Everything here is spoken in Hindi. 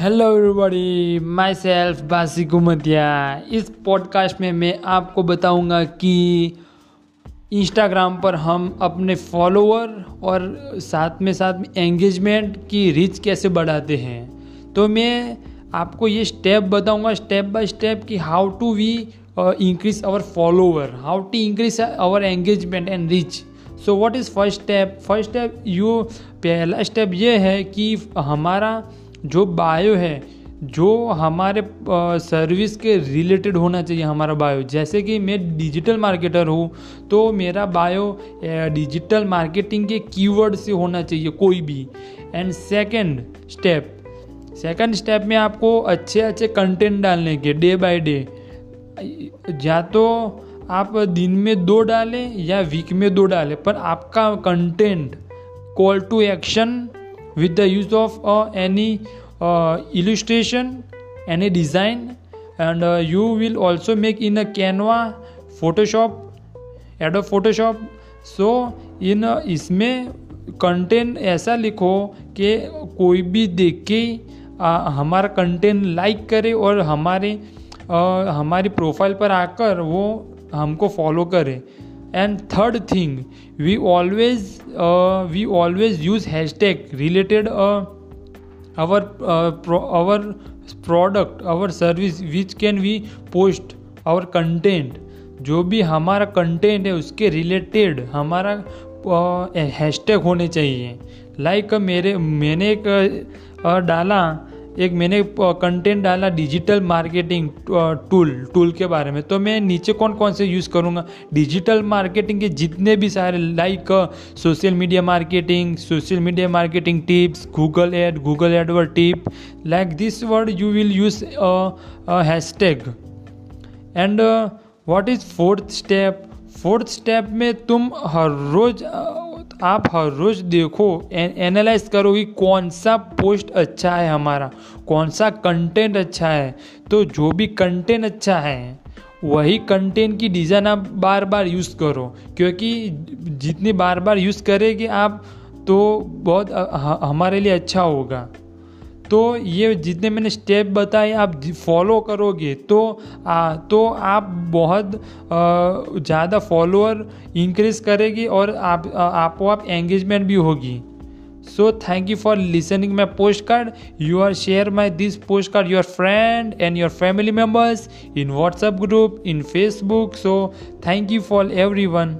हेलो एवरीबॉडी माई सेल्फ बासी कुमतिया इस पॉडकास्ट में मैं आपको बताऊँगा कि इंस्टाग्राम पर हम अपने फॉलोअर और साथ में साथ में एंगेजमेंट की रीच कैसे बढ़ाते हैं। तो मैं आपको ये स्टेप बताऊँगा स्टेप बाय स्टेप कि how to we increase our follower how to increase our engagement and reach so what is first step first step you पहला स्टेप ये है कि हमारा जो बायो है, जो हमारे सर्विस के रिलेटेड होना चाहिए हमारा बायो जैसे कि मैं डिजिटल मार्केटर हूँ तो मेरा बायो डिजिटल मार्केटिंग के कीवर्ड से होना चाहिए कोई भी। And second step second step में आपको अच्छे अच्छे कंटेंट डालने के डे बाय डे या तो आप दिन में दो डालें या वीक में दो डालें, पर आपका content call to action with the use of uh, any uh, illustration any design and uh, you will also make in a canva photoshop adobe photoshop so in uh, इसमें कंटेंट ऐसा लिखो कि कोई भी देख आ, हमारा कंटेंट लाइक करे और हमारे आ, हमारी प्रोफ़ाइल पर आकर वो हमको फॉलो करे and third thing we always uh, we always use hashtag related uh, our uh, pro, our product our service which can we post our content जो भी हमारा कंटेंट है उसके रिलेटेड हमारा हैशटैग होने चाहिए लाइक like, मेरे मैंने एक डाला एक मैंने कंटेंट डाला डिजिटल मार्केटिंग टूल टूल के बारे में। तो मैं नीचे कौन कौन से यूज़ करूँगा? डिजिटल मार्केटिंग के जितने भी सारे like social media marketing social media marketing tips Google ad Google AdWords tip like this word you will use hashtag and what is fourth step fourth step में तुम हर रोज़ आप हर रोज़ देखो एनालाइज करो कि कौन सा पोस्ट अच्छा है हमारा, कौन सा कंटेंट अच्छा है। तो जो भी कंटेंट अच्छा है, वही कंटेंट की डिज़ाइन आप बार बार यूज़ करो। क्योंकि जितनी बार बार यूज़ करेंगे आप तो बहुत हमारे लिए अच्छा होगा। तो ये जितने मैंने स्टेप बताए आप फॉलो करोगे तो आ, तो आप बहुत ज़्यादा फॉलोअर इंक्रीज करेगी और आप आपको आप एंगेजमेंट भी होगी। So thank you for listening my post card you are share my this post card your friend and your family members in WhatsApp group in Facebook so thank you for everyone